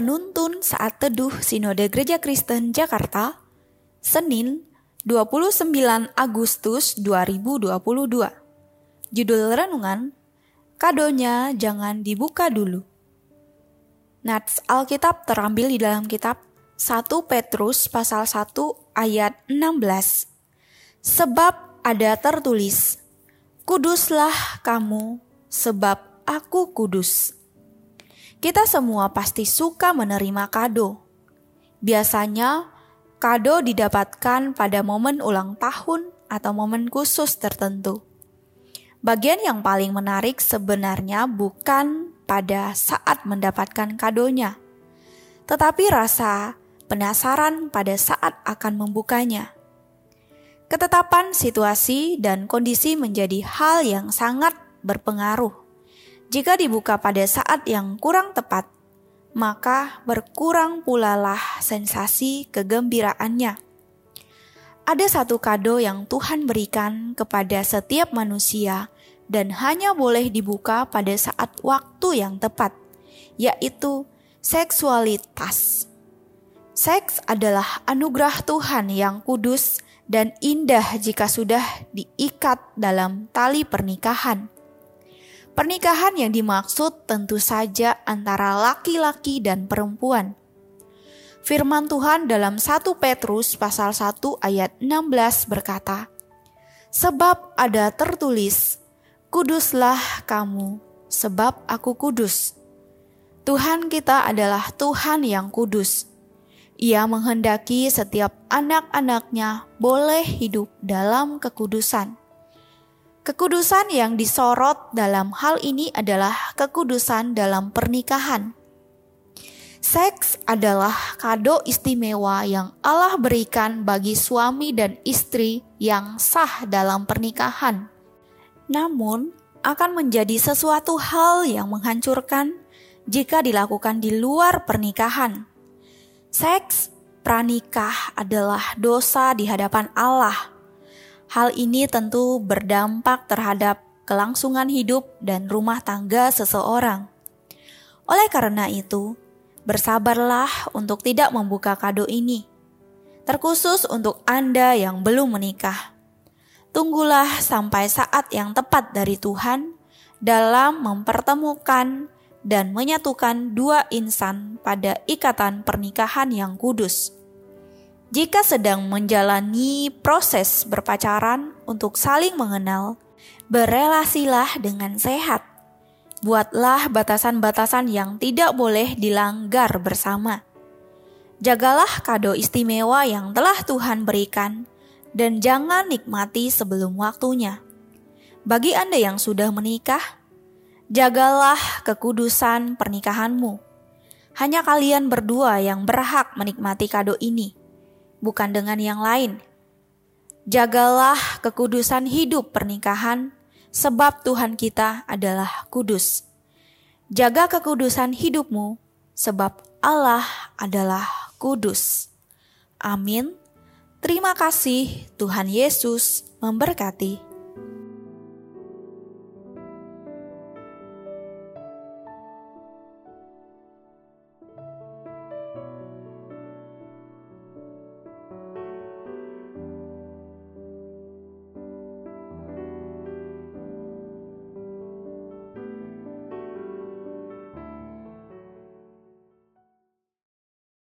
Penuntun saat teduh Sinode Gereja Kristen Jakarta, Senin 29 Agustus 2022. Judul renungan, Kadonya Jangan Dibuka Dulu. Nats Alkitab terambil di dalam kitab 1 Petrus pasal 1 ayat 16. Sebab ada tertulis, Kuduslah kamu, sebab aku kudus. Kita semua pasti suka menerima kado. Biasanya, kado didapatkan pada momen ulang tahun atau momen khusus tertentu. Bagian yang paling menarik sebenarnya bukan pada saat mendapatkan kadonya, tetapi rasa penasaran pada saat akan membukanya. Ketetapan situasi dan kondisi menjadi hal yang sangat berpengaruh jika dibuka pada saat yang kurang tepat, maka berkurang pula lah sensasi kegembiraannya. Ada satu kado yang Tuhan berikan kepada setiap manusia dan hanya boleh dibuka pada saat waktu yang tepat, yaitu seksualitas. Seks adalah anugerah Tuhan yang kudus dan indah jika sudah diikat dalam tali pernikahan. Pernikahan yang dimaksud tentu saja antara laki-laki dan perempuan. Firman Tuhan dalam 1 Petrus pasal 1 ayat 16 berkata, Sebab ada tertulis, Kuduslah kamu, sebab aku kudus. Tuhan kita adalah Tuhan yang kudus. Ia menghendaki setiap anak-anaknya boleh hidup dalam kekudusan. Kekudusan yang disorot dalam hal ini adalah kekudusan dalam pernikahan. Seks adalah kado istimewa yang Allah berikan bagi suami dan istri yang sah dalam pernikahan. Namun, akan menjadi sesuatu hal yang menghancurkan jika dilakukan di luar pernikahan. Seks pranikah adalah dosa di hadapan Allah Hal ini tentu berdampak terhadap kelangsungan hidup dan rumah tangga seseorang. Oleh karena itu, bersabarlah untuk tidak membuka kado ini, terkhusus untuk Anda yang belum menikah. Tunggulah sampai saat yang tepat dari Tuhan dalam mempertemukan dan menyatukan dua insan pada ikatan pernikahan yang kudus. Jika sedang menjalani proses berpacaran untuk saling mengenal, berelasilah dengan sehat. Buatlah batasan-batasan yang tidak boleh dilanggar bersama. Jagalah kado istimewa yang telah Tuhan berikan, dan jangan nikmati sebelum waktunya. Bagi Anda yang sudah menikah, jagalah kekudusan pernikahanmu. Hanya kalian berdua yang berhak menikmati kado ini bukan dengan yang lain. Jagalah kekudusan hidup pernikahan, sebab Tuhan kita adalah kudus. Jaga kekudusan hidupmu, sebab Allah adalah kudus. Amin. Terima kasih, Tuhan Yesus memberkati.